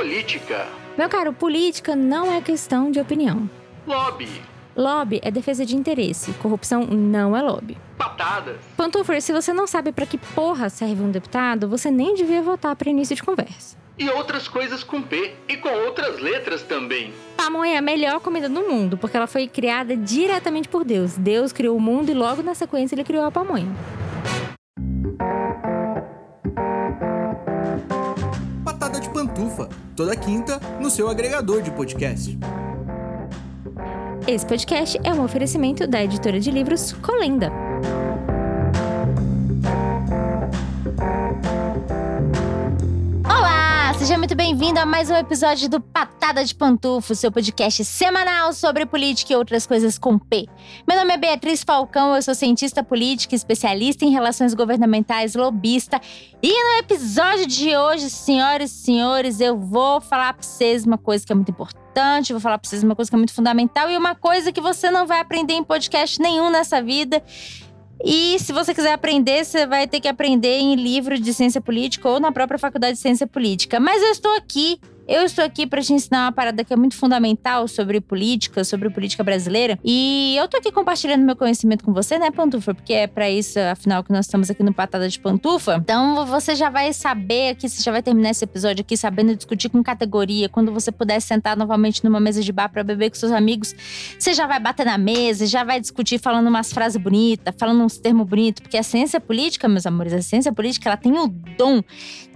Política. Meu caro, política não é questão de opinião. Lobby. Lobby é defesa de interesse. Corrupção não é lobby. Patadas. Pantufer, se você não sabe para que porra serve um deputado, você nem devia votar para início de conversa. E outras coisas com P. E com outras letras também. Pamonha é a melhor comida do mundo, porque ela foi criada diretamente por Deus. Deus criou o mundo e logo na sequência ele criou a pamonha. Toda quinta no seu agregador de podcast. Esse podcast é um oferecimento da editora de livros Colenda. Bem-vindo a mais um episódio do Patada de Pantufo, seu podcast semanal sobre política e outras coisas com P. Meu nome é Beatriz Falcão, eu sou cientista política, especialista em relações governamentais, lobista. E no episódio de hoje, senhoras e senhores, eu vou falar pra vocês uma coisa que é muito importante, vou falar pra vocês uma coisa que é muito fundamental e uma coisa que você não vai aprender em podcast nenhum nessa vida. E se você quiser aprender, você vai ter que aprender em livro de ciência política ou na própria faculdade de ciência política. Mas eu estou aqui eu estou aqui para te ensinar uma parada que é muito fundamental sobre política, sobre política brasileira. E eu tô aqui compartilhando meu conhecimento com você, né, Pantufa? Porque é para isso, afinal, que nós estamos aqui no Patada de Pantufa. Então você já vai saber aqui, você já vai terminar esse episódio aqui sabendo discutir com categoria. Quando você puder sentar novamente numa mesa de bar para beber com seus amigos, você já vai bater na mesa, já vai discutir falando umas frases bonitas, falando uns termos bonitos. Porque a ciência política, meus amores, a ciência política, ela tem o dom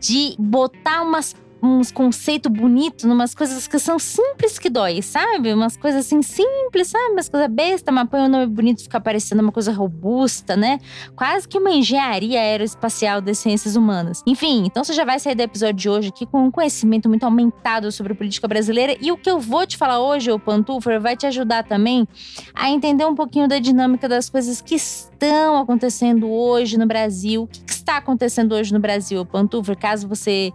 de botar umas uns conceitos bonitos, numas coisas que são simples que dói, sabe? Umas coisas assim simples, sabe? Umas coisas besta, mas põe um nome bonito fica parecendo uma coisa robusta, né? Quase que uma engenharia aeroespacial das ciências humanas. Enfim, então você já vai sair do episódio de hoje aqui com um conhecimento muito aumentado sobre política brasileira. E o que eu vou te falar hoje, o Pantufer, vai te ajudar também a entender um pouquinho da dinâmica das coisas que estão acontecendo hoje no Brasil. O que está acontecendo hoje no Brasil, Pantufer? Caso você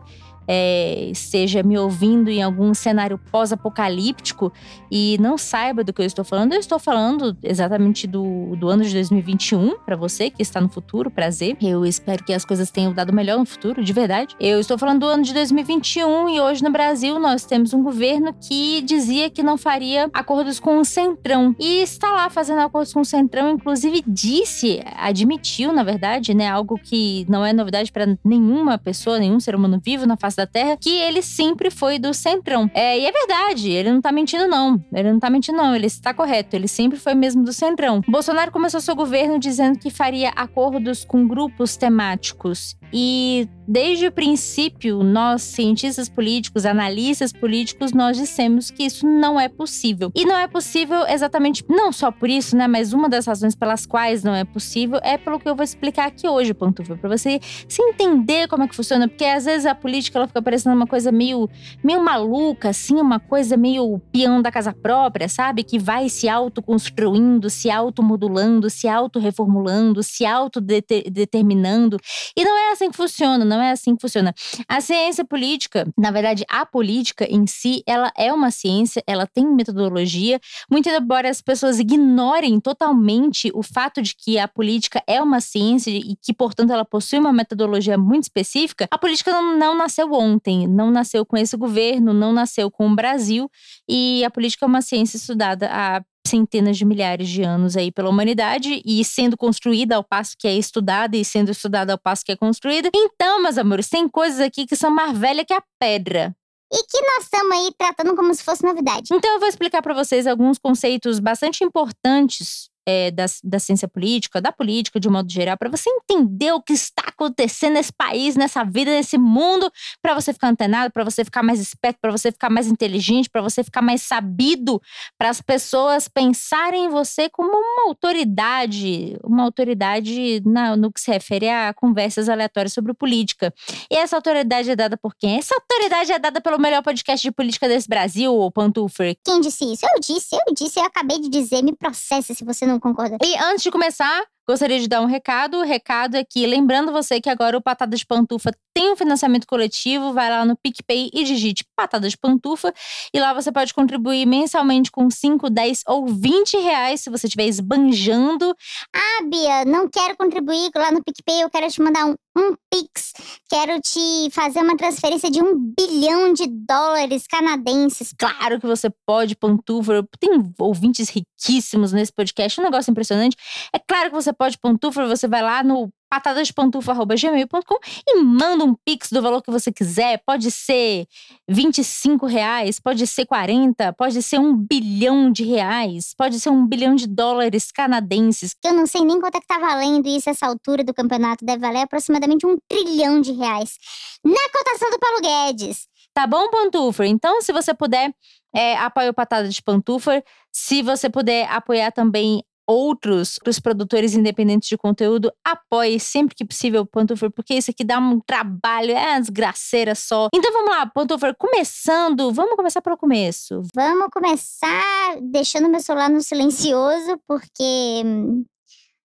é, esteja me ouvindo em algum cenário pós-apocalíptico e não saiba do que eu estou falando, eu estou falando exatamente do, do ano de 2021 para você que está no futuro, prazer. Eu espero que as coisas tenham dado melhor no futuro, de verdade. Eu estou falando do ano de 2021 e hoje no Brasil nós temos um governo que dizia que não faria acordos com o Centrão e está lá fazendo acordos com o Centrão, inclusive disse, admitiu, na verdade, né, algo que não é novidade para nenhuma pessoa, nenhum ser humano vivo na face da Terra, que ele sempre foi do Centrão. É, e é verdade, ele não tá mentindo, não. Ele não tá mentindo, não. Ele está correto. Ele sempre foi mesmo do Centrão. Bolsonaro começou seu governo dizendo que faria acordos com grupos temáticos. E desde o princípio, nós, cientistas políticos, analistas políticos, nós dissemos que isso não é possível. E não é possível exatamente, não só por isso, né? Mas uma das razões pelas quais não é possível é pelo que eu vou explicar aqui hoje, Pantufa, para você se entender como é que funciona. Porque às vezes a política ela fica parecendo uma coisa meio, meio maluca, assim, uma coisa meio peão da casa própria, sabe? Que vai se autoconstruindo, se automodulando, se autorreformulando, se autodeterminando. E não é assim que funciona, não é assim que funciona. A ciência política, na verdade, a política em si, ela é uma ciência, ela tem metodologia. Muito embora as pessoas ignorem totalmente o fato de que a política é uma ciência e que, portanto, ela possui uma metodologia muito específica, a política não, não nasceu ontem, não nasceu com esse governo, não nasceu com o Brasil. E a política é uma ciência estudada há centenas de milhares de anos aí pela humanidade e sendo construída ao passo que é estudada e sendo estudada ao passo que é construída. Então, meus amores, tem coisas aqui que são mais velhas que a pedra. E que nós estamos aí tratando como se fosse novidade. Então, eu vou explicar para vocês alguns conceitos bastante importantes é, da, da ciência política, da política de um modo geral, para você entender o que está acontecendo nesse país, nessa vida, nesse mundo, para você ficar antenado, para você ficar mais esperto, para você ficar mais inteligente, para você ficar mais sabido, para as pessoas pensarem em você como uma autoridade, uma autoridade na, no que se refere a conversas aleatórias sobre política. E essa autoridade é dada por quem? Essa autoridade é dada pelo melhor podcast de política desse Brasil, o Pantufer. Quem disse isso? Eu disse, eu disse, eu acabei de dizer, me processe se você não concorda. E antes de começar, Gostaria de dar um recado. O recado é que, lembrando você que agora o Patada de Pantufa tem um financiamento coletivo, vai lá no PicPay e digite Patada de Pantufa. E lá você pode contribuir mensalmente com 5, 10 ou 20 reais se você estiver esbanjando. Ah, Bia, não quero contribuir lá no PicPay, eu quero te mandar um, um Pix. Quero te fazer uma transferência de um bilhão de dólares canadenses. Claro que você pode, Pantufa. Tem ouvintes riquíssimos nesse podcast, um negócio impressionante. É claro que você pode, Pantufa. Você vai lá no patadaspantufa.gmail.com e manda um pix do valor que você quiser. Pode ser 25 reais, pode ser 40, pode ser um bilhão de reais, pode ser um bilhão de dólares canadenses. Eu não sei nem quanto é que tá valendo isso essa altura do campeonato. Deve valer aproximadamente um trilhão de reais. Na cotação do Paulo Guedes. Tá bom, Pantufa? Então, se você puder, é, apoie o Patada de Pantufa. Se você puder apoiar também outros os produtores independentes de conteúdo, apoie sempre que possível o Pantufer, porque isso aqui dá um trabalho, é uma desgraceira só. Então vamos lá, Pantufer, começando, vamos começar pelo começo. Vamos começar deixando meu celular no silencioso, porque hum,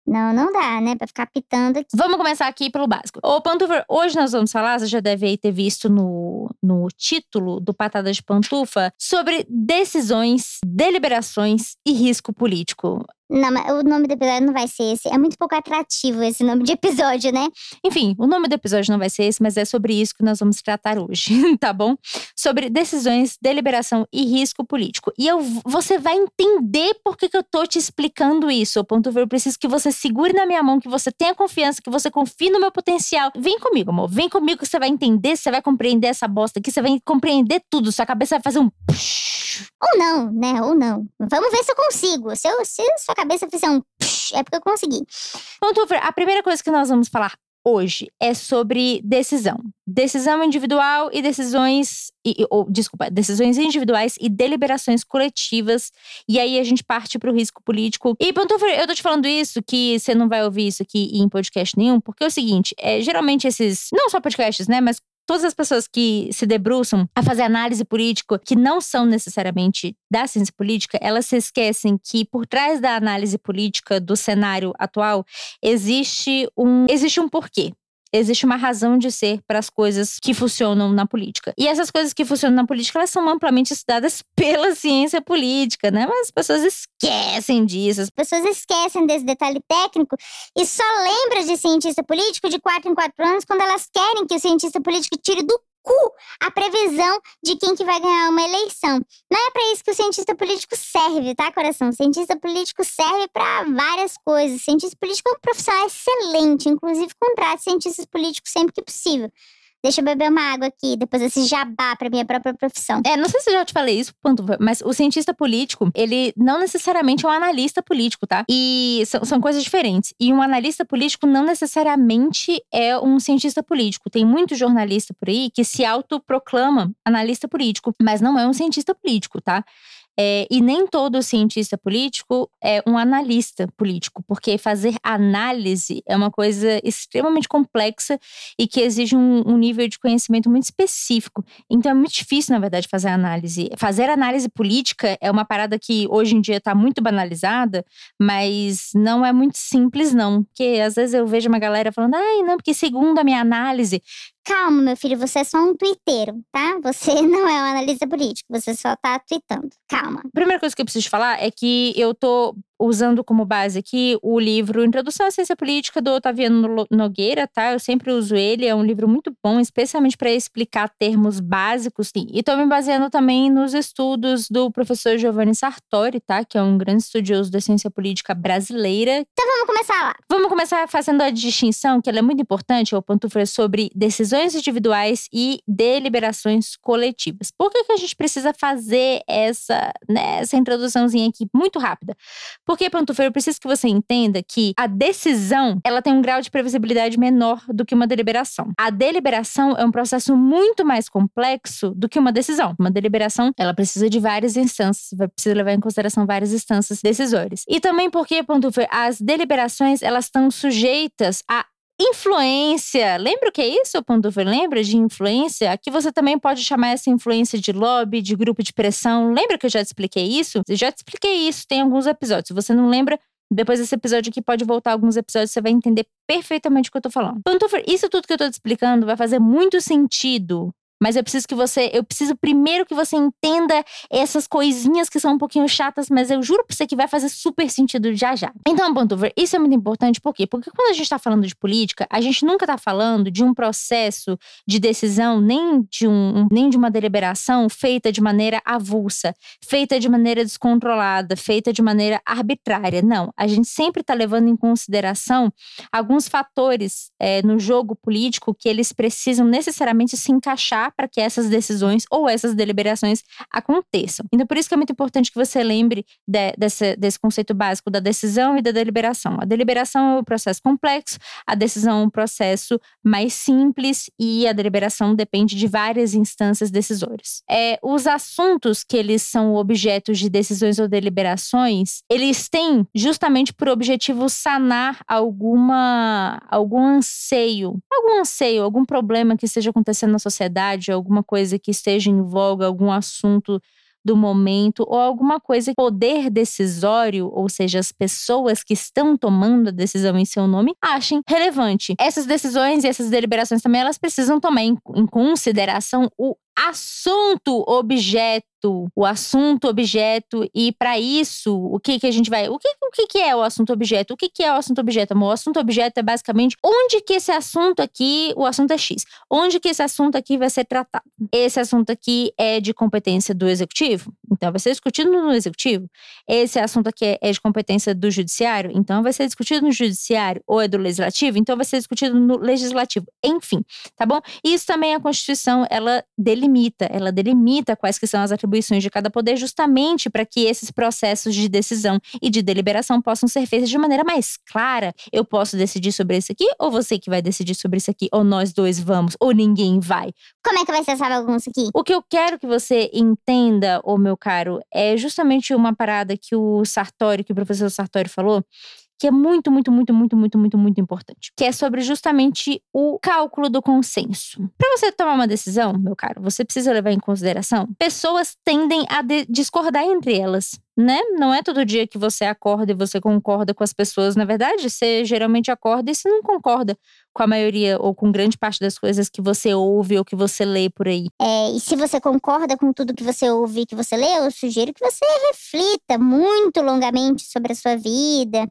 não, não dá, né? Pra ficar pitando aqui. Vamos começar aqui pelo básico. Ô, Pantufa, hoje nós vamos falar, você já deve ter visto no, no título do Patada de Pantufa, sobre decisões, deliberações e risco político. Não, mas o nome do episódio não vai ser esse. É muito pouco atrativo esse nome de episódio, né? Enfim, o nome do episódio não vai ser esse, mas é sobre isso que nós vamos tratar hoje, tá bom? Sobre decisões, deliberação e risco político. E eu, você vai entender por que, que eu tô te explicando isso. O ponto ver, eu preciso que você segure na minha mão, que você tenha confiança, que você confie no meu potencial. Vem comigo, amor. Vem comigo que você vai entender, você vai compreender essa bosta aqui, você vai compreender tudo. Sua cabeça vai fazer um. Ou não, né? Ou não. Vamos ver se eu consigo. Se, eu, se sua cabeça fizer um é porque eu consegui. Ponto, a primeira coisa que nós vamos falar hoje é sobre decisão. Decisão individual e decisões. E, ou, desculpa, decisões individuais e deliberações coletivas. E aí a gente parte para o risco político. E, ponto, eu tô te falando isso, que você não vai ouvir isso aqui em podcast nenhum, porque é o seguinte: é, geralmente esses. Não só podcasts, né? Mas todas as pessoas que se debruçam a fazer análise política, que não são necessariamente da ciência política, elas se esquecem que por trás da análise política do cenário atual existe um existe um porquê existe uma razão de ser para as coisas que funcionam na política. E essas coisas que funcionam na política, elas são amplamente estudadas pela ciência política, né? Mas as pessoas esquecem disso. As pessoas esquecem desse detalhe técnico e só lembram de cientista político de quatro em quatro anos quando elas querem que o cientista político tire do cu a previsão de quem que vai ganhar uma eleição. Não é para isso que o cientista político serve, tá, coração? O cientista político serve para várias coisas. O cientista político é um profissional excelente, inclusive contrate cientistas políticos sempre que possível. Deixa eu beber uma água aqui, depois esse jabá pra minha própria profissão. É, não sei se eu já te falei isso, mas o cientista político, ele não necessariamente é um analista político, tá? E são, são coisas diferentes. E um analista político não necessariamente é um cientista político. Tem muito jornalista por aí que se autoproclama analista político, mas não é um cientista político, tá? É, e nem todo cientista político é um analista político, porque fazer análise é uma coisa extremamente complexa e que exige um, um, nível de conhecimento muito específico. Então é muito difícil, na verdade, fazer análise. Fazer análise política é uma parada que hoje em dia está muito banalizada, mas não é muito simples, não. Porque às vezes eu vejo uma galera falando, ai, não, porque segundo a minha análise, Calma, meu filho, você é só um twitteiro, tá? Você não é um analista político, você só tá tweetando. Calma. A primeira coisa que eu preciso falar é que eu tô usando como base aqui o livro Introdução à Ciência Política do Otaviano Nogueira, tá? Eu sempre uso ele, é um livro muito bom, especialmente para explicar termos básicos. Sim. E tô me baseando também nos estudos do professor Giovanni Sartori, tá? Que é um grande estudioso da ciência política brasileira. Então vamos começar lá. Vamos começar fazendo a distinção, que ela é muito importante, o Pantufra, sobre decisões individuais e deliberações coletivas. Por que, que a gente precisa fazer essa, né, essa introduçãozinha aqui muito rápida? Porque, Pantufeiro, eu preciso que você entenda que a decisão, ela tem um grau de previsibilidade menor do que uma deliberação. A deliberação é um processo muito mais complexo do que uma decisão. Uma deliberação, ela precisa de várias instâncias, vai precisar levar em consideração várias instâncias decisórias. E também porque, Pantufeiro, as deliberações, elas estão sujeitas a Influência. Lembra o que é isso, Pandufer? Lembra de influência? Aqui você também pode chamar essa influência de lobby, de grupo de pressão. Lembra que eu já te expliquei isso? Eu já te expliquei isso, tem alguns episódios. Se você não lembra, Depois desse episódio aqui, pode voltar alguns episódios, você vai entender perfeitamente o que eu tô falando. Pantufa, isso tudo que eu tô te explicando vai fazer muito sentido mas eu preciso que você, eu preciso primeiro que você entenda essas coisinhas que são um pouquinho chatas, mas eu juro pra você que vai fazer super sentido já já. Então, Pantover, isso é muito importante, por quê? Porque quando a gente tá falando de política, a gente nunca tá falando de um processo de decisão, nem de, um, nem de uma deliberação feita de maneira avulsa, feita de maneira descontrolada, feita de maneira arbitrária. Não, a gente sempre tá levando em consideração alguns fatores é, no jogo político que eles precisam necessariamente se encaixar para que essas decisões ou essas deliberações aconteçam. Então, por isso que é muito importante que você lembre de, desse, desse conceito básico da decisão e da deliberação. A deliberação é um processo complexo, a decisão é um processo mais simples e a deliberação depende de várias instâncias decisórias. É, os assuntos que eles são objetos de decisões ou deliberações, eles têm justamente por objetivo sanar alguma algum anseio, algum anseio, algum problema que esteja acontecendo na sociedade alguma coisa que esteja em voga, algum assunto do momento ou alguma coisa poder decisório, ou seja, as pessoas que estão tomando a decisão em seu nome, achem relevante. Essas decisões e essas deliberações também elas precisam tomar em, em consideração o assunto objeto o assunto objeto e para isso o que que a gente vai o que o que, que é o assunto objeto? O que que é o assunto objeto? O assunto objeto é basicamente onde que esse assunto aqui o assunto é x. Onde que esse assunto aqui vai ser tratado? Esse assunto aqui é de competência do executivo? Então vai ser discutido no executivo. Esse assunto aqui é de competência do judiciário? Então vai ser discutido no judiciário. Ou é do legislativo? Então vai ser discutido no legislativo. Enfim tá bom? Isso também a constituição ela delimita ela delimita quais que são as atribuições atribuições de cada poder, justamente para que esses processos de decisão e de deliberação possam ser feitos de maneira mais clara. Eu posso decidir sobre isso aqui, ou você que vai decidir sobre isso aqui, ou nós dois vamos, ou ninguém vai. Como é que vai ser essa bagunça aqui? O que eu quero que você entenda, ô meu caro, é justamente uma parada que o Sartori, que o professor Sartori falou, que é muito, muito, muito, muito, muito, muito, muito importante, que é sobre justamente o cálculo do consenso. Para você tomar uma decisão, meu caro, você precisa levar em consideração pessoas tendem a discordar entre elas né? Não é todo dia que você acorda e você concorda com as pessoas. Na verdade, você geralmente acorda e você não concorda com a maioria ou com grande parte das coisas que você ouve ou que você lê por aí. É, e se você concorda com tudo que você ouve e que você lê, eu sugiro que você reflita muito longamente sobre a sua vida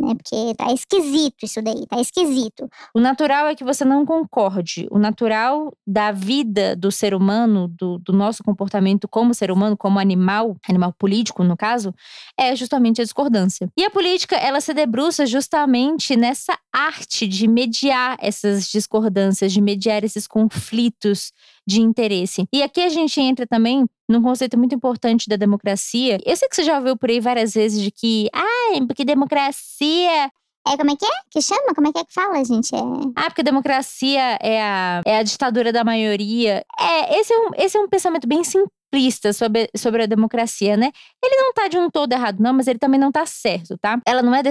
né? Porque tá esquisito isso daí, tá esquisito. O natural é que você não concorde. O natural da vida do ser humano, do, do nosso comportamento como ser humano, como animal, animal político no caso, é justamente a discordância. E a política, ela se debruça justamente nessa arte de mediar essas discordâncias, de mediar esses conflitos de interesse. E aqui a gente entra também num conceito muito importante da democracia. Eu sei que você já ouviu por aí várias vezes de que, ah, porque democracia é, como é que é? Que chama? Como é que é que fala, gente? É... Ah, porque democracia é a, é a ditadura da maioria. É, esse é um, esse é um pensamento bem simplista sobre, sobre a democracia, né? Ele não tá de um todo errado, não, mas ele também não tá certo, tá? Ela não é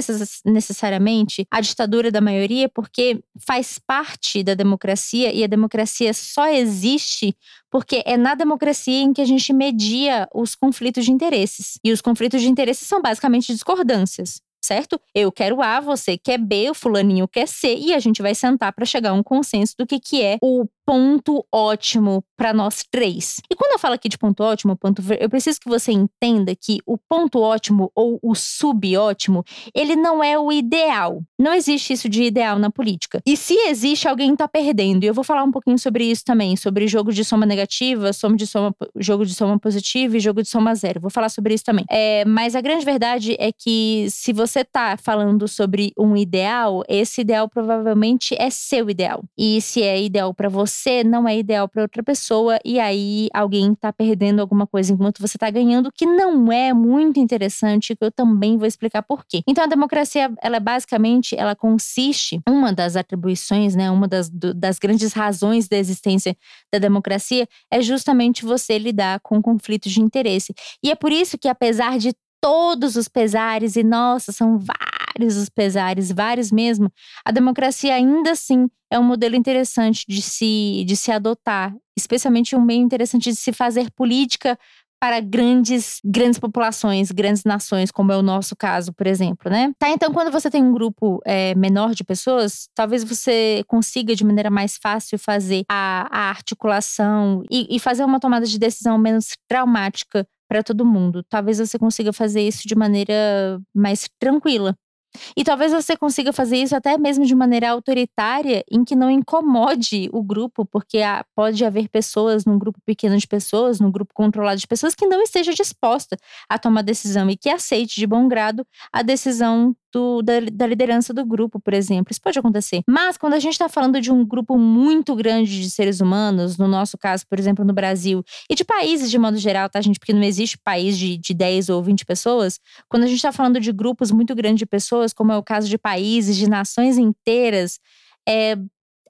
necessariamente a ditadura da maioria, porque faz parte da democracia e a democracia só existe porque é na democracia em que a gente media os conflitos de interesses. E os conflitos de interesses são basicamente discordâncias certo? Eu quero A, você quer B, o fulaninho quer C e a gente vai sentar para chegar a um consenso do que, que é o ponto ótimo para nós três. E quando eu falo aqui de ponto ótimo, ponto ver, eu preciso que você entenda que o ponto ótimo ou o subótimo, ele não é o ideal. Não existe isso de ideal na política. E se existe, alguém está perdendo. E eu vou falar um pouquinho sobre isso também, sobre jogo de soma negativa, soma de soma, jogo de soma positiva e jogo de soma zero. Vou falar sobre isso também. É, mas a grande verdade é que se você está falando sobre um ideal, esse ideal provavelmente é seu ideal. E se é ideal para você você não é ideal para outra pessoa e aí alguém está perdendo alguma coisa enquanto você está ganhando, que não é muito interessante, que eu também vou explicar por quê. Então a democracia, ela é basicamente, ela consiste, uma das atribuições, né, uma das, do, das grandes razões da existência da democracia é justamente você lidar com conflitos de interesse. E é por isso que apesar de todos os pesares, e nossa, são vários os pesares, vários mesmo, a democracia ainda assim é um modelo interessante de se, de se adotar, especialmente um meio interessante de se fazer política para grandes, grandes populações, grandes nações, como é o nosso caso, por exemplo, né? Tá, então quando você tem um grupo é, menor de pessoas, talvez você consiga de maneira mais fácil fazer a, a articulação e, e fazer uma tomada de decisão menos traumática para todo mundo. Talvez você consiga fazer isso de maneira mais tranquila. E talvez você consiga fazer isso até mesmo de maneira autoritária, em que não incomode o grupo, porque há, pode haver pessoas num grupo pequeno de pessoas, num grupo controlado de pessoas, que não esteja disposta a tomar decisão e que aceite de bom grado a decisão do, da, da, liderança do grupo, por exemplo. Isso pode acontecer. Mas quando a gente está falando de um grupo muito grande de seres humanos, no nosso caso, por exemplo, no Brasil, e de países de modo geral, tá, gente? Porque não existe país de, de 10 ou 20 pessoas. Quando a gente está falando de grupos muito grandes de pessoas, como é o caso de países, de nações inteiras, é,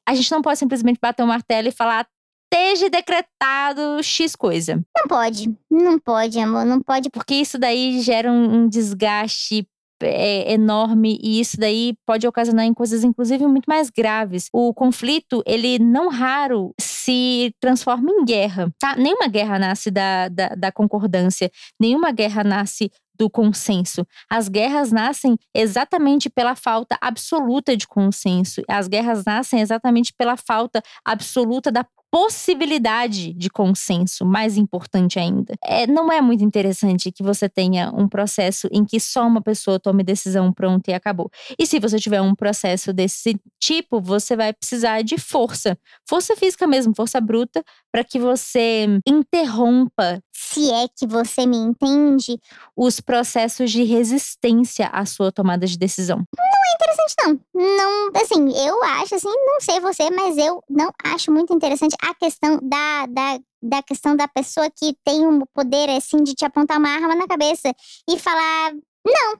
a gente não pode simplesmente bater o um martelo e falar esteja decretado X coisa. Não pode, não pode, amor, não pode. Porque isso daí gera um, um desgaste é enorme e isso daí pode ocasionar em coisas inclusive muito mais graves. O conflito, ele não raro se transforma em guerra, tá? Nenhuma guerra nasce da, da, da concordância, nenhuma guerra nasce do consenso. As guerras nascem exatamente pela falta absoluta de consenso. As guerras nascem exatamente pela falta absoluta da possibilidade de consenso, mais importante ainda. É, não é muito interessante que você tenha um processo em que só uma pessoa tome decisão pronta e acabou. E se você tiver um processo desse tipo, você vai precisar de força, força física mesmo, força bruta, para que você interrompa. Se é que você me entende. Os processos de resistência à sua tomada de decisão. Não é interessante, não. Não, assim, eu acho, assim, não sei você, mas eu não acho muito interessante a questão da, da, da questão da pessoa que tem o poder, assim, de te apontar uma arma na cabeça e falar: não,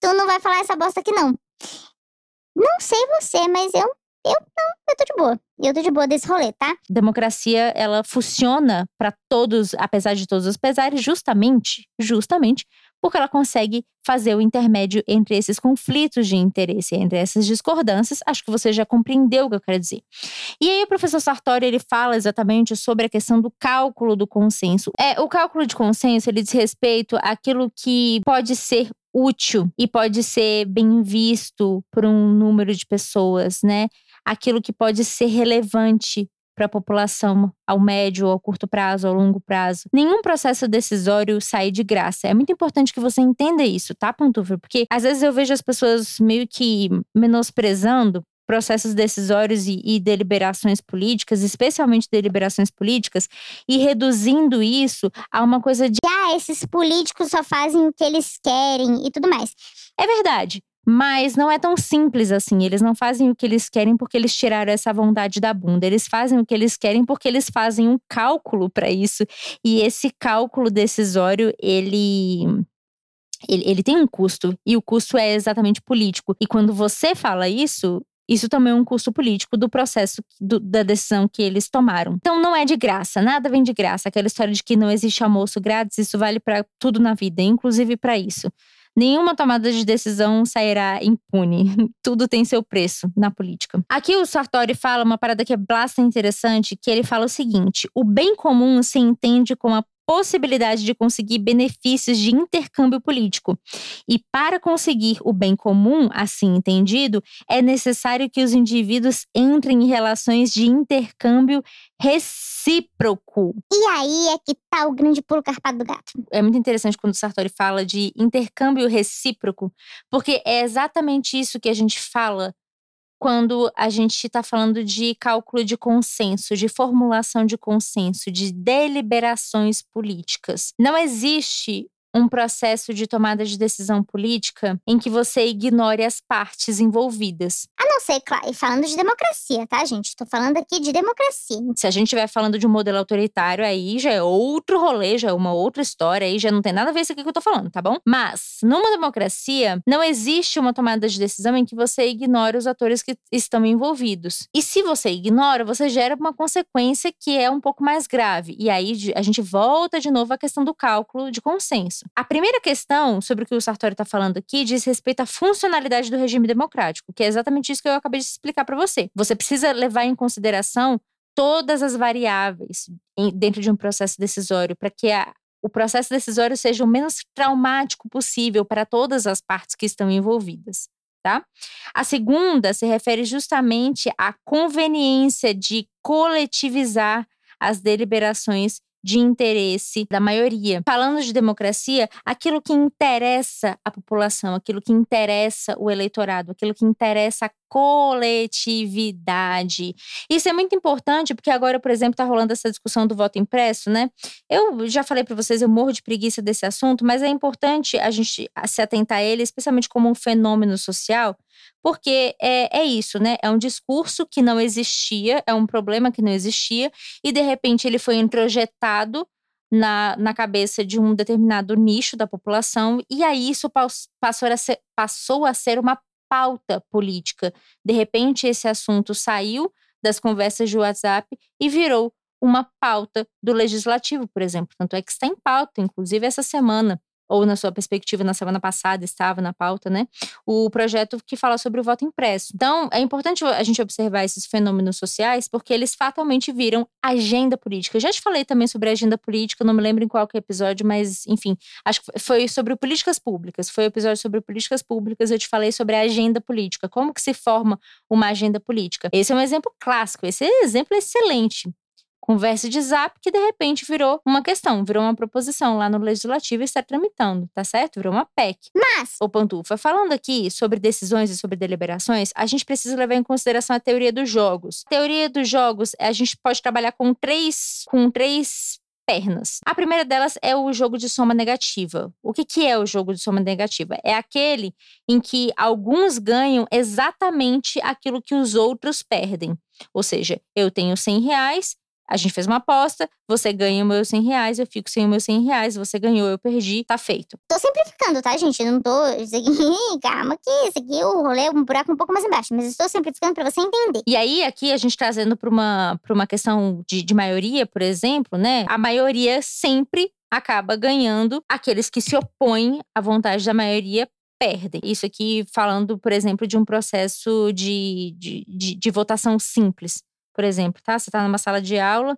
tu não vai falar essa bosta aqui, não. Não sei você, mas eu, eu não, eu tô de boa. Eu tô de boa desse rolê, tá? Democracia, ela funciona para todos, apesar de todos os pesares, justamente, justamente porque ela consegue fazer o intermédio entre esses conflitos de interesse, entre essas discordâncias. Acho que você já compreendeu o que eu quero dizer. E aí o professor Sartori ele fala exatamente sobre a questão do cálculo do consenso. É, o cálculo de consenso ele diz respeito àquilo que pode ser útil e pode ser bem visto por um número de pessoas, né? Aquilo que pode ser relevante para a população ao médio, ao curto prazo, ao longo prazo. Nenhum processo decisório sai de graça. É muito importante que você entenda isso, tá, Pantufa? Porque às vezes eu vejo as pessoas meio que menosprezando processos decisórios e, e, deliberações políticas, especialmente deliberações políticas, e reduzindo isso a uma coisa de ah, esses políticos só fazem o que eles querem e tudo mais. É verdade. Mas não é tão simples assim. Eles não fazem o que eles querem porque eles tiraram essa vontade da bunda. Eles fazem o que eles querem porque eles fazem um cálculo para isso. E esse cálculo decisório, ele ele, ele, tem um custo, e o custo é exatamente político. E quando você fala isso, isso também é um custo político do processo do, da decisão que eles tomaram. Então não é de graça, nada vem de graça. Aquela história de que não existe almoço grátis, isso vale para tudo na vida, inclusive para isso. Nenhuma tomada de decisão sairá impune. Tudo tem seu preço na política. Aqui o Sartori fala uma parada que é bastante interessante, que ele fala o seguinte: o bem comum se entende como a possibilidade de conseguir benefícios de intercâmbio político. E para conseguir o bem comum, assim entendido, é necessário que os indivíduos entrem em relações de intercâmbio recíproco. E aí é que tá o grande pulo carpado do gato. É muito interessante quando o Sartori fala de intercâmbio recíproco, porque é exatamente isso que a gente fala quando a gente está falando de cálculo de consenso, de formulação de consenso, de deliberações políticas. Não existe um processo de tomada de decisão política em que você ignore as partes envolvidas. A não ser, claro, falando de democracia, tá, gente? Estou falando aqui de democracia. Se a gente estiver falando de um modelo autoritário, aí já é outro rolê, já é uma outra história, aí já não tem nada a ver isso aqui que eu tô falando, tá bom? Mas, numa democracia, não existe uma tomada de decisão em que você ignore os atores que estão envolvidos. E se você ignora, você gera uma consequência que é um pouco mais grave. E aí a gente volta de novo à questão do cálculo de consenso. A primeira questão sobre o que o Sartori está falando aqui diz respeito à funcionalidade do regime democrático, que é exatamente isso que eu acabei de explicar para você. Você precisa levar em consideração todas as variáveis dentro de um processo decisório para que a, o processo decisório seja o menos traumático possível para todas as partes que estão envolvidas. Tá? A segunda se refere justamente à conveniência de coletivizar as deliberações de interesse da maioria. Falando de democracia, aquilo que interessa a população, aquilo que interessa o eleitorado, aquilo que interessa a coletividade. Isso é muito importante porque agora, por exemplo, está rolando essa discussão do voto impresso, né? Eu já falei para vocês, eu morro de preguiça desse assunto, mas é importante a gente se atentar a ele, especialmente como um fenômeno social, porque é, é isso, né? É um discurso que não existia, é um problema que não existia, e de repente ele foi introjetado na, na cabeça de um determinado nicho da população, e aí isso passou a ser, passou a ser uma pauta política. De repente, esse assunto saiu das conversas de WhatsApp e virou uma pauta do legislativo, por exemplo. Tanto é que está em pauta, inclusive essa semana ou na sua perspectiva na semana passada estava na pauta, né? O projeto que fala sobre o voto impresso. Então, é importante a gente observar esses fenômenos sociais porque eles fatalmente viram agenda política. Eu já te falei também sobre agenda política, não me lembro em qual que é episódio, mas enfim, acho que foi sobre políticas públicas. Foi o episódio sobre políticas públicas, eu te falei sobre a agenda política, como que se forma uma agenda política. Esse é um exemplo clássico, esse exemplo é excelente conversa de zap que de repente virou uma questão, virou uma proposição lá no legislativo e está tramitando, tá certo? Virou uma PEC. Mas, Ô Pantufa, falando aqui sobre decisões e sobre deliberações, a gente precisa levar em consideração a teoria dos jogos. A teoria dos jogos, a gente pode trabalhar com três, com três pernas. A primeira delas é o jogo de soma negativa. O que, que é o jogo de soma negativa? É aquele em que alguns ganham exatamente aquilo que os outros perdem. Ou seja, eu tenho 100 reais, a gente fez uma aposta, você ganha os meus 100 reais, eu fico sem os meus 100 reais, você ganhou, eu perdi, tá feito. Tô simplificando, tá, gente? Eu não tô. Isso aqui, calma, que isso aqui o rolê é um buraco um pouco mais embaixo, mas estou simplificando pra você entender. E aí, aqui, a gente trazendo pra uma, pra uma questão de, de maioria, por exemplo, né? A maioria sempre acaba ganhando aqueles que se opõem à vontade da maioria perdem. Isso aqui falando, por exemplo, de um processo de, de, de, de votação simples por exemplo, tá? Você está numa sala de aula,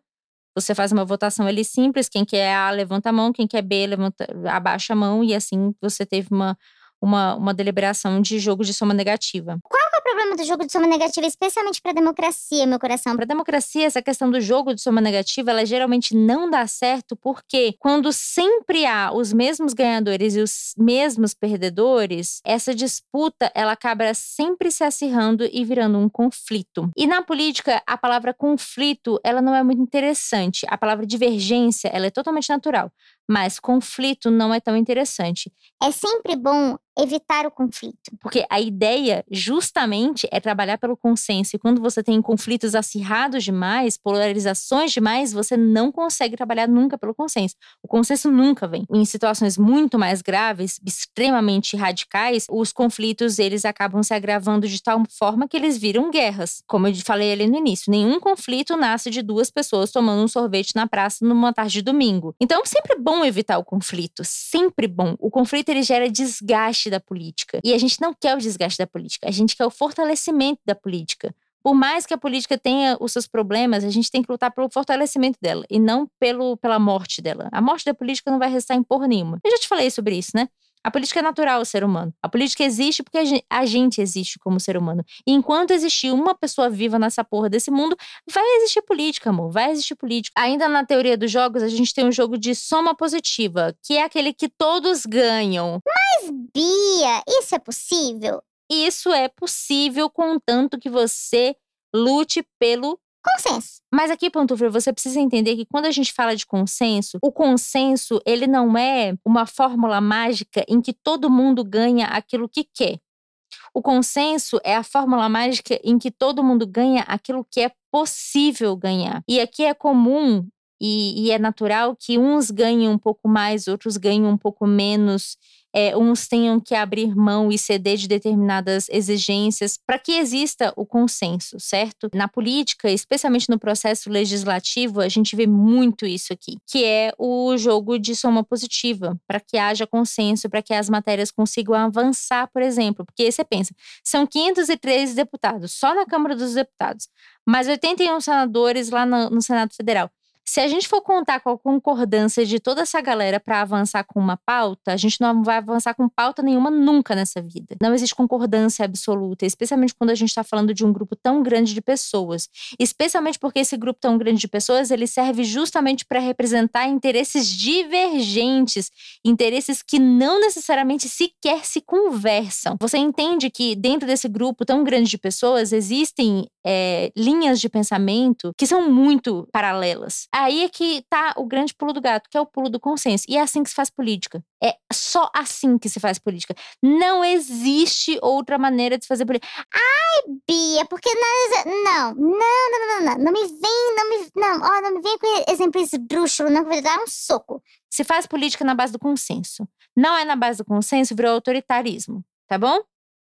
você faz uma votação ali simples, quem quer A levanta a mão, quem quer B levanta, abaixa a mão, e assim você teve uma, uma, uma deliberação de jogo de soma negativa. Qual é problema do jogo de soma negativa, especialmente para a democracia, meu coração? Para a democracia, essa questão do jogo de soma negativa, ela geralmente não dá certo porque quando sempre há os mesmos ganhadores e os mesmos perdedores, essa disputa ela acaba sempre se acirrando e virando um conflito. E na política, a palavra conflito, ela não é muito interessante. A palavra divergência, ela é totalmente natural mas conflito não é tão interessante. É sempre bom evitar o conflito. Porque a ideia, justamente, é trabalhar pelo consenso. E quando você tem conflitos acirrados demais, polarizações demais, você não consegue trabalhar nunca pelo consenso. O consenso nunca vem. Em situações muito mais graves, extremamente radicais, os conflitos eles acabam se agravando de tal forma que eles viram guerras. Como eu falei ali no início, nenhum conflito nasce de duas pessoas tomando um sorvete na praça numa tarde de domingo. Então, sempre bom evitar o conflito, sempre bom. O conflito ele gera desgaste da política. E a gente não quer o desgaste da política, a gente quer o fortalecimento da política. Por mais que a política tenha os seus problemas, a gente tem que lutar pelo fortalecimento dela e não pelo, pela morte dela. A morte da política não vai restar em porra nenhuma. Eu já te falei sobre isso, né? A política é natural ao ser humano. A política existe porque a gente existe como ser humano. E enquanto existir uma pessoa viva nessa porra desse mundo, vai existir política, amor. Vai existir política. Ainda na teoria dos jogos, a gente tem um jogo de soma positiva, que é aquele que todos ganham. Mas, Bia, isso é possível? Isso é possível contanto que você lute pelo consenso. Mas aqui, Pantufra, você precisa entender que quando a gente fala de consenso, o consenso, ele não é uma fórmula mágica em que todo mundo ganha aquilo que quer. O consenso é a fórmula mágica em que todo mundo ganha aquilo que é possível ganhar. E aqui é comum e, e é natural que uns ganhem um pouco mais, outros ganhem um pouco menos é, uns tenham que abrir mão e ceder de determinadas exigências para que exista o consenso, certo? Na política, especialmente no processo legislativo, a gente vê muito isso aqui, que é o jogo de soma positiva, para que haja consenso, para que as matérias consigam avançar, por exemplo. Porque você pensa, são 503 deputados só na Câmara dos Deputados, mais 81 senadores lá no, no Senado Federal. Se a gente for contar com a concordância de toda essa galera para avançar com uma pauta, a gente não vai avançar com pauta nenhuma nunca nessa vida. Não existe concordância absoluta, especialmente quando a gente está falando de um grupo tão grande de pessoas. Especialmente porque esse grupo tão grande de pessoas, ele serve justamente para representar interesses divergentes, interesses que não necessariamente sequer se conversam. Você entende que dentro desse grupo tão grande de pessoas existem é, linhas de pensamento que são muito paralelas. Aí é que tá o grande pulo do gato, que é o pulo do consenso. E é assim que se faz política. É só assim que se faz política. Não existe outra maneira de se fazer política. Ai, Bia, porque nós. Não, não, não, não, não. Não me vem, não me. Não, ó, não me vem com exemplo esdrúxulo, não, que vai dar um soco. Se faz política na base do consenso. Não é na base do consenso, virou autoritarismo. Tá bom?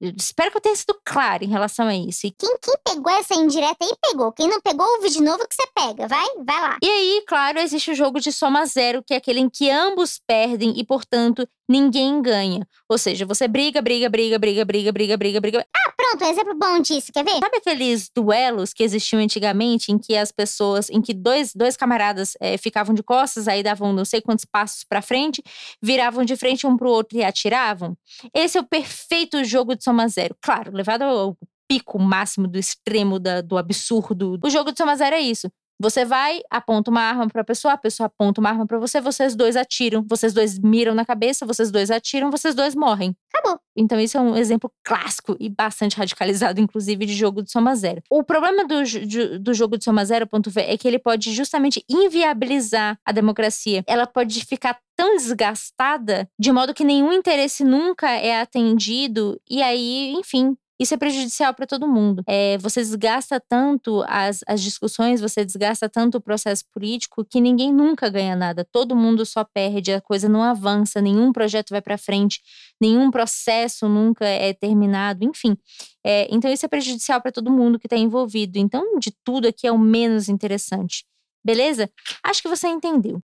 Eu espero que eu tenha sido clara em relação a isso. E Quem, quem pegou essa indireta aí, pegou. Quem não pegou, ouve de novo que você pega. Vai, vai lá. E aí, claro, existe o jogo de soma zero, que é aquele em que ambos perdem e, portanto, ninguém ganha. Ou seja, você briga, briga, briga, briga, briga, briga, briga, briga. Ah, pronto, um exemplo bom disso, quer ver? Sabe aqueles duelos que existiam antigamente, em que as pessoas, em que dois, dois camaradas eh, ficavam de costas, aí davam não sei quantos passos pra frente, viravam de frente um pro outro e atiravam? Esse é o perfeito jogo de soma zero. Claro, levado ao pico máximo do extremo da- do absurdo. O jogo de soma zero é isso. Você vai, aponta uma arma pra pessoa, a pessoa aponta uma arma pra você, vocês dois atiram, vocês dois miram na cabeça, vocês dois atiram, vocês dois morrem. Acabou. Então, isso é um exemplo clássico e bastante radicalizado, inclusive, de jogo de soma zero. O problema do, de- do jogo de soma zero, ponto V, é que ele pode justamente inviabilizar a democracia. Ela pode ficar tão desgastada, de modo que nenhum interesse nunca é atendido, e aí, enfim. Isso é prejudicial para todo mundo. É, você desgasta tanto as, as discussões, você desgasta tanto o processo político que ninguém nunca ganha nada. Todo mundo só perde, a coisa não avança, nenhum projeto vai para frente nenhum processo nunca é terminado, enfim. É, então, isso é prejudicial para todo mundo que está envolvido. Então, de tudo aqui é o menos interessante. Beleza? Acho que você entendeu.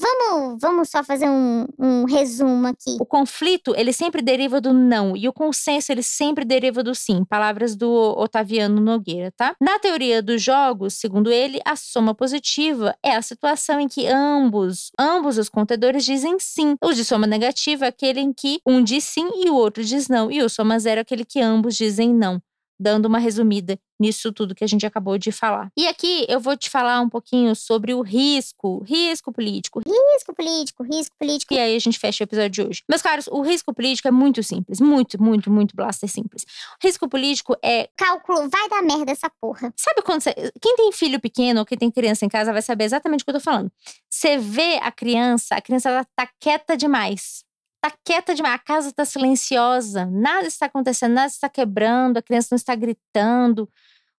Vamos, vamos só fazer um, um resumo aqui. O conflito, ele sempre deriva do não, e o consenso, ele sempre deriva do sim. Palavras do Otaviano Nogueira, tá? Na teoria dos jogos, segundo ele, a soma positiva é a situação em que ambos, ambos os contadores dizem sim. O de soma negativa é aquele em que um diz sim e o outro diz não. E o soma zero é aquele que ambos dizem não. Dando uma resumida nisso tudo que a gente acabou de falar. E aqui eu vou te falar um pouquinho sobre o risco, risco político, Risco político, risco político. e aí a gente fecha o episódio de hoje. Meus caros, o risco político é muito simples. Muito, muito, muito blaster simples. O risco político é. Cálculo, vai dar merda essa porra. Sabe quando você. Quem tem filho pequeno ou quem tem criança em casa vai saber exatamente o que eu tô falando. Você vê a criança, a criança ela tá quieta demais. Tá quieta demais, a casa tá silenciosa, nada está acontecendo, nada está quebrando, a criança não está gritando,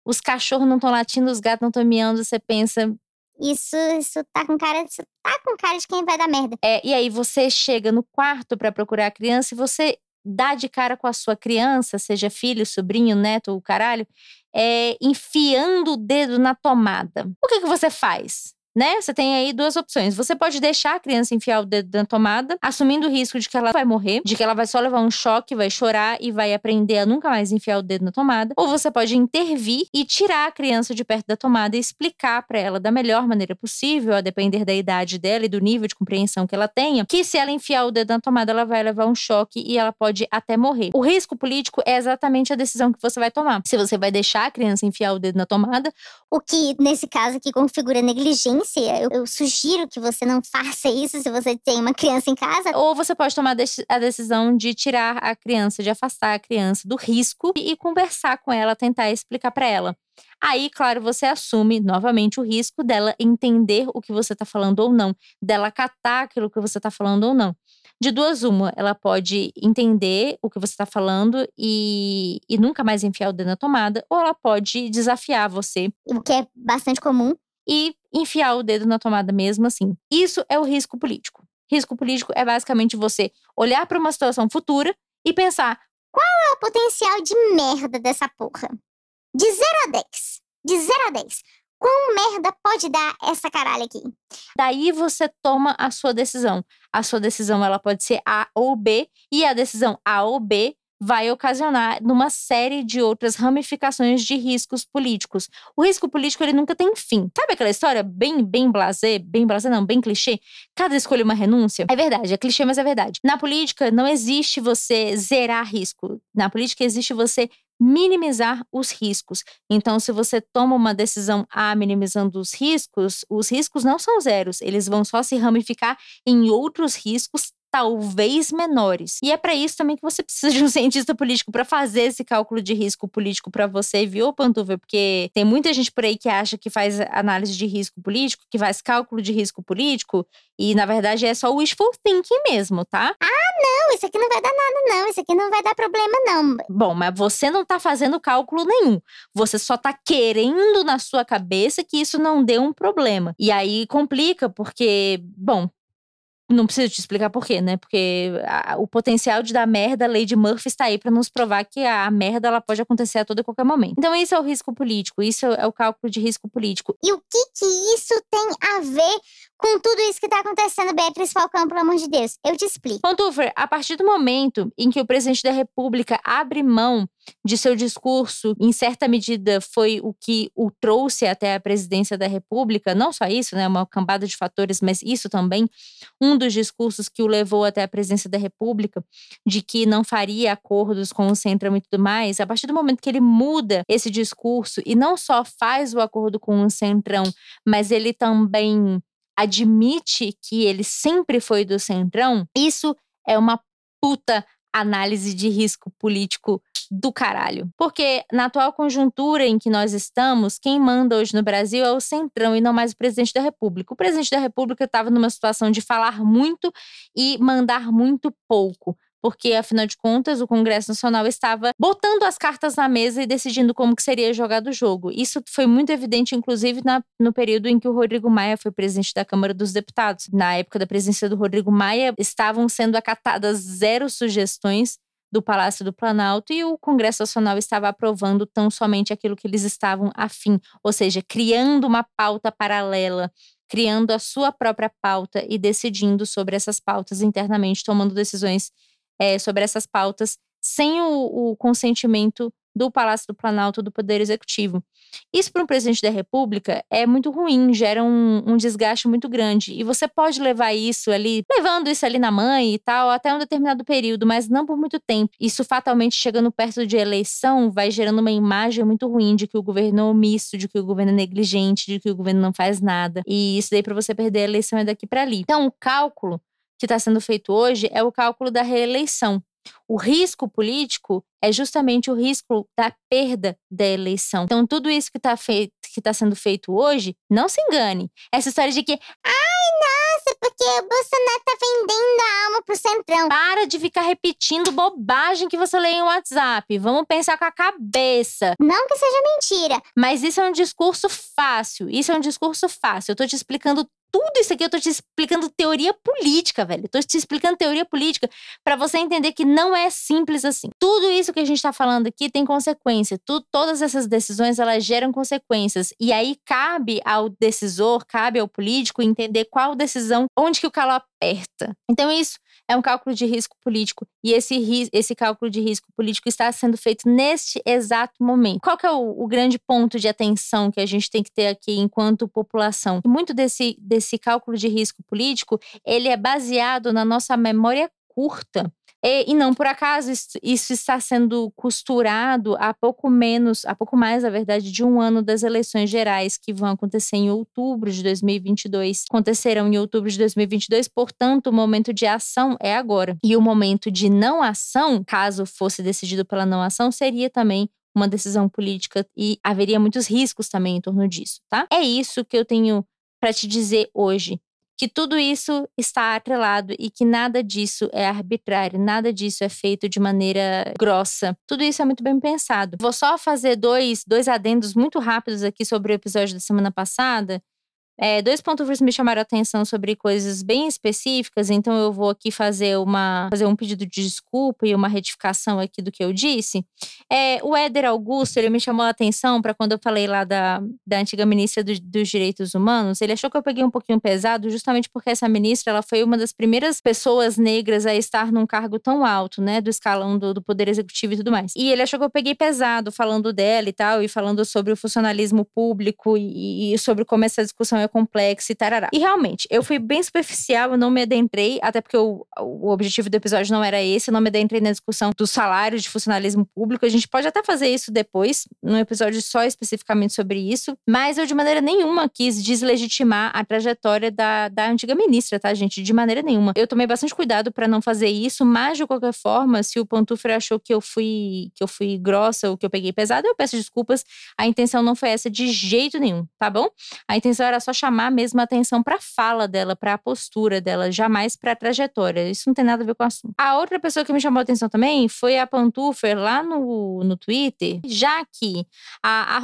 os cachorros não estão latindo, os gatos não estão miando. Você pensa, Isso, isso tá com cara, isso tá com cara de quem vai dar merda. É, e aí você chega no quarto para procurar a criança e você dá de cara com a sua criança, seja filho, sobrinho, neto, o caralho, é, enfiando o dedo na tomada. O que, que você faz? Né? Você tem aí duas opções. Você pode deixar a criança enfiar o dedo na tomada, assumindo o risco de que ela vai morrer, de que ela vai só levar um choque, vai chorar e vai aprender a nunca mais enfiar o dedo na tomada. Ou você pode intervir e tirar a criança de perto da tomada e explicar para ela da melhor maneira possível, a depender da idade dela e do nível de compreensão que ela tenha, que se ela enfiar o dedo na tomada, ela vai levar um choque e ela pode até morrer. O risco político é exatamente a decisão que você vai tomar. Se você vai deixar a criança enfiar o dedo na tomada, O que, nesse caso aqui, configura negligência. Eu, eu sugiro que você não faça isso se você tem uma criança em casa. ou você pode tomar a deci- a decisão de tirar a criança, de afastar a criança do risco e, e conversar com ela, tentar explicar para ela. Aí, claro, você assume novamente o risco dela entender o que você está falando ou não, dela catar aquilo que você está falando ou não. De duas, uma, ela pode entender o que você está falando e, e nunca mais enfiar o dedo na tomada, ou ela pode desafiar você O que é bastante comum. e enfiar o dedo na tomada mesmo assim. Isso é o risco político. Risco político é basicamente você olhar para uma situação futura e pensar: Qual é o potencial de merda dessa porra? De 0 a 10. De 0 a 10. Quão merda pode dar essa caralho aqui? daí você toma a sua decisão. A sua decisão ela pode ser A ou B e a decisão A ou B vai ocasionar numa série de outras ramificações de riscos políticos. O risco político ele nunca tem fim. Sabe aquela história bem bem blasé, bem blasé não, bem clichê? Cada escolha uma renúncia? É verdade, é clichê, mas é verdade. Na política não existe você zerar risco. Na política existe você minimizar os riscos. Então, se você toma uma decisão A minimizando os riscos, os riscos não são zeros, eles vão só se ramificar em outros riscos talvez menores. E é para isso também que você precisa de um cientista político para fazer esse cálculo de risco político para você, viu, Pantuva? Porque tem muita gente por aí que acha que faz análise de risco político, que faz cálculo de risco político, e na verdade é só wishful thinking mesmo, tá? Ah, não, isso aqui não vai dar nada, não. Isso aqui não vai dar problema, não. Bom, mas você não tá fazendo cálculo nenhum. Você só tá querendo na sua cabeça que isso não dê um problema. E aí complica, porque, bom, não preciso te explicar por quê, né? Porque a, o potencial de dar merda, a lei de Murphy está aí para nos provar que a, merda ela pode acontecer a todo e qualquer momento. Então, isso é o risco político, isso é o cálculo de risco político. E o que que isso tem a ver com tudo isso que está acontecendo, Beatriz Falcão, pelo amor de Deus. Eu te explico. Pontufer, a partir do momento em que o presidente da República abre mão de seu discurso, em certa medida foi o que o trouxe até a presidência da República, não só isso, né, uma cambada de fatores, mas isso também, um dos discursos que o levou até a presidência da República, de que não faria acordos com o Centrão e tudo mais, a partir do momento que ele muda esse discurso e não só faz o acordo com o Centrão, mas ele também admite que ele sempre foi do centrão, isso é uma puta análise de risco político do caralho. Porque na atual conjuntura em que nós estamos, quem manda hoje no Brasil é o Centrão e não mais o presidente da República. O presidente da República estava numa situação de falar muito e mandar muito pouco porque afinal de contas o Congresso Nacional estava botando as cartas na mesa e decidindo como que seria jogado o jogo. Isso foi muito evidente, inclusive, na, no período em que o Rodrigo Maia foi presidente da Câmara dos Deputados. Na época da presidência do Rodrigo Maia, estavam sendo acatadas zero sugestões do Palácio do Planalto e o Congresso Nacional estava aprovando tão somente aquilo que eles estavam afim, ou seja, criando uma pauta paralela criando a sua própria pauta e decidindo sobre essas pautas internamente, tomando decisões é, sobre essas pautas sem o, o, consentimento do Palácio do Planalto do Poder Executivo. Isso para um presidente da República é muito ruim, gera um, um, desgaste muito grande. E você pode levar isso ali, levando isso ali na mãe e tal, até um determinado período, mas não por muito tempo. Isso fatalmente chegando perto de eleição vai gerando uma imagem muito ruim de que o governo é omisso, de que o governo é negligente, de que o governo não faz nada. E isso daí para você perder a eleição é daqui para ali. Então, o cálculo que está sendo feito hoje é o cálculo da reeleição. O risco político é justamente o risco da perda da eleição. Então, tudo isso que está tá sendo feito hoje, não se engane. Essa história de que, ai, nossa, porque o Bolsonaro está vendendo a alma pro Centrão. Para de ficar repetindo bobagem que você lê em WhatsApp. Vamos pensar com a cabeça. Não que seja mentira. Mas isso é um discurso fácil. Isso é um discurso fácil. Eu estou te explicando tudo isso aqui eu tô te explicando teoria política, velho. Eu tô te explicando teoria política para você entender que não é simples assim. Tudo isso que a gente tá falando aqui tem consequência. Tu, todas essas decisões, elas geram consequências. E aí cabe ao decisor, cabe ao político entender qual decisão, onde que o calo aperta. Então isso é um cálculo de risco político. E esse, esse cálculo de risco político está sendo feito neste exato momento. Qual é o, o grande ponto de atenção que a gente tem que ter aqui enquanto população? Muito desse, desse cálculo de risco político, ele é baseado na nossa memória curta. E, e, não por acaso isso, isso, está sendo costurado há pouco menos, há pouco mais, na verdade, de um ano das eleições gerais que vão acontecer em outubro de 2022. Acontecerão em outubro de 2022, portanto, o momento de ação é agora. E o momento de não ação, caso fosse decidido pela não ação, seria também uma decisão política e haveria muitos riscos também em torno disso, tá? É isso que eu tenho para te dizer hoje que tudo isso está atrelado e que nada disso é arbitrário, nada disso é feito de maneira grossa. Tudo isso é muito bem pensado. Vou só fazer dois, dois adendos muito rápidos aqui sobre o episódio da semana passada. É, dois pantufas me chamaram a atenção sobre coisas bem específicas, então eu vou aqui fazer uma fazer um pedido de desculpa e uma retificação aqui do que eu disse. É, o Éder Augusto, ele me chamou a atenção para quando eu falei lá da, da antiga ministra do, dos Direitos Humanos, ele achou que eu peguei um pouquinho pesado, justamente porque essa ministra ela foi uma das primeiras pessoas negras a estar num cargo tão alto, né, do escalão do, do Poder Executivo e tudo mais. E ele achou que eu peguei pesado falando dela e tal, e falando sobre o funcionalismo público e, e sobre como essa discussão é complexa e tarará. E realmente, eu fui bem superficial, eu não me adentrei, até porque o, o objetivo do episódio não era esse, eu não me adentrei na discussão do salário de funcionalismo público. A gente pode até fazer isso depois, num episódio só especificamente sobre isso, mas eu de maneira nenhuma quis deslegitimar a trajetória da, da antiga ministra, tá, gente? De maneira nenhuma. Eu tomei bastante cuidado para não fazer isso, mas de qualquer forma, se o Pantufer achou que eu fui que eu fui grossa ou que eu peguei pesado, eu peço desculpas. A intenção não foi essa de jeito nenhum, tá bom? A intenção era só chamar mesmo a atenção para a fala dela, para a postura dela, jamais para a trajetória. Isso não tem nada a ver com o assunto. A outra pessoa que me chamou a atenção também foi a Pantufer lá no, no Twitter, já que a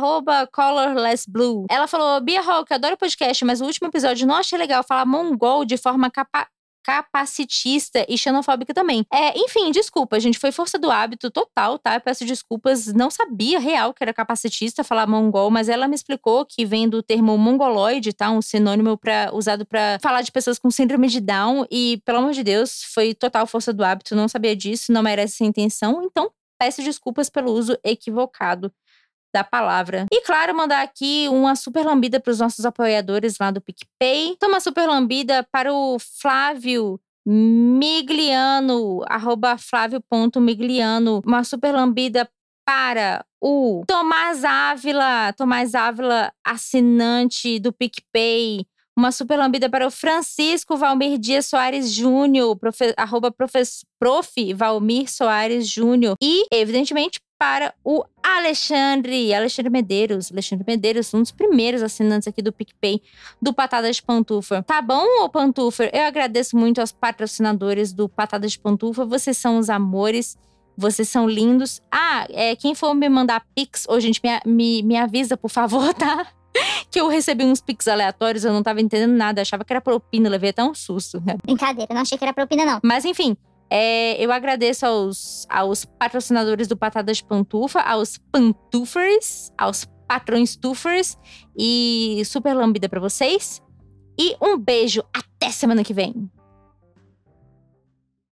colorlessblue, ela falou, Bia Hawk, adoro podcast, mas o último episódio não achei legal falar mongol de forma capa capacitista e xenofóbica também. É, enfim, desculpa, gente, foi força do hábito total, tá? Eu peço desculpas, não sabia real que era capacitista falar mongol, mas ela me explicou que vem do termo mongoloide, tá? Um sinônimo para usado para falar de pessoas com síndrome de Down e, pelo amor de Deus, foi total força do hábito, não sabia disso, não era essa intenção, então peço desculpas pelo uso equivocado da palavra. E claro, mandar aqui uma super lambida para os nossos apoiadores lá do PicPay. Então, uma super lambida para o Flávio Migliano, arroba flávio.migliano. Uma super lambida para o Tomás Ávila, Tomás Ávila, assinante do PicPay. Uma super lambida para o Francisco Valmir Dias Soares Júnior, profe, arroba profe, prof. Valmir Soares Júnior. E, evidentemente, para o Alexandre, Alexandre Medeiros. Alexandre Medeiros, um dos primeiros assinantes aqui do PicPay do Patadas de Pantufa. Tá bom, ô Pantufa? Eu agradeço muito aos patrocinadores do Patadas de Pantufa. Vocês são os amores. Vocês são lindos. Ah, é, quem for me mandar pix, ô gente, me, me, me avisa, por favor, tá? que eu recebi uns pix aleatórios, eu não tava entendendo nada, achava que era propina, levei até um susto. Brincadeira, não achei que era propina, não. Mas enfim, é, eu agradeço aos, aos patrocinadores do Patadas de Pantufa, aos pantufers, aos patrões tufers e super lambida para vocês. E um beijo, até semana que vem.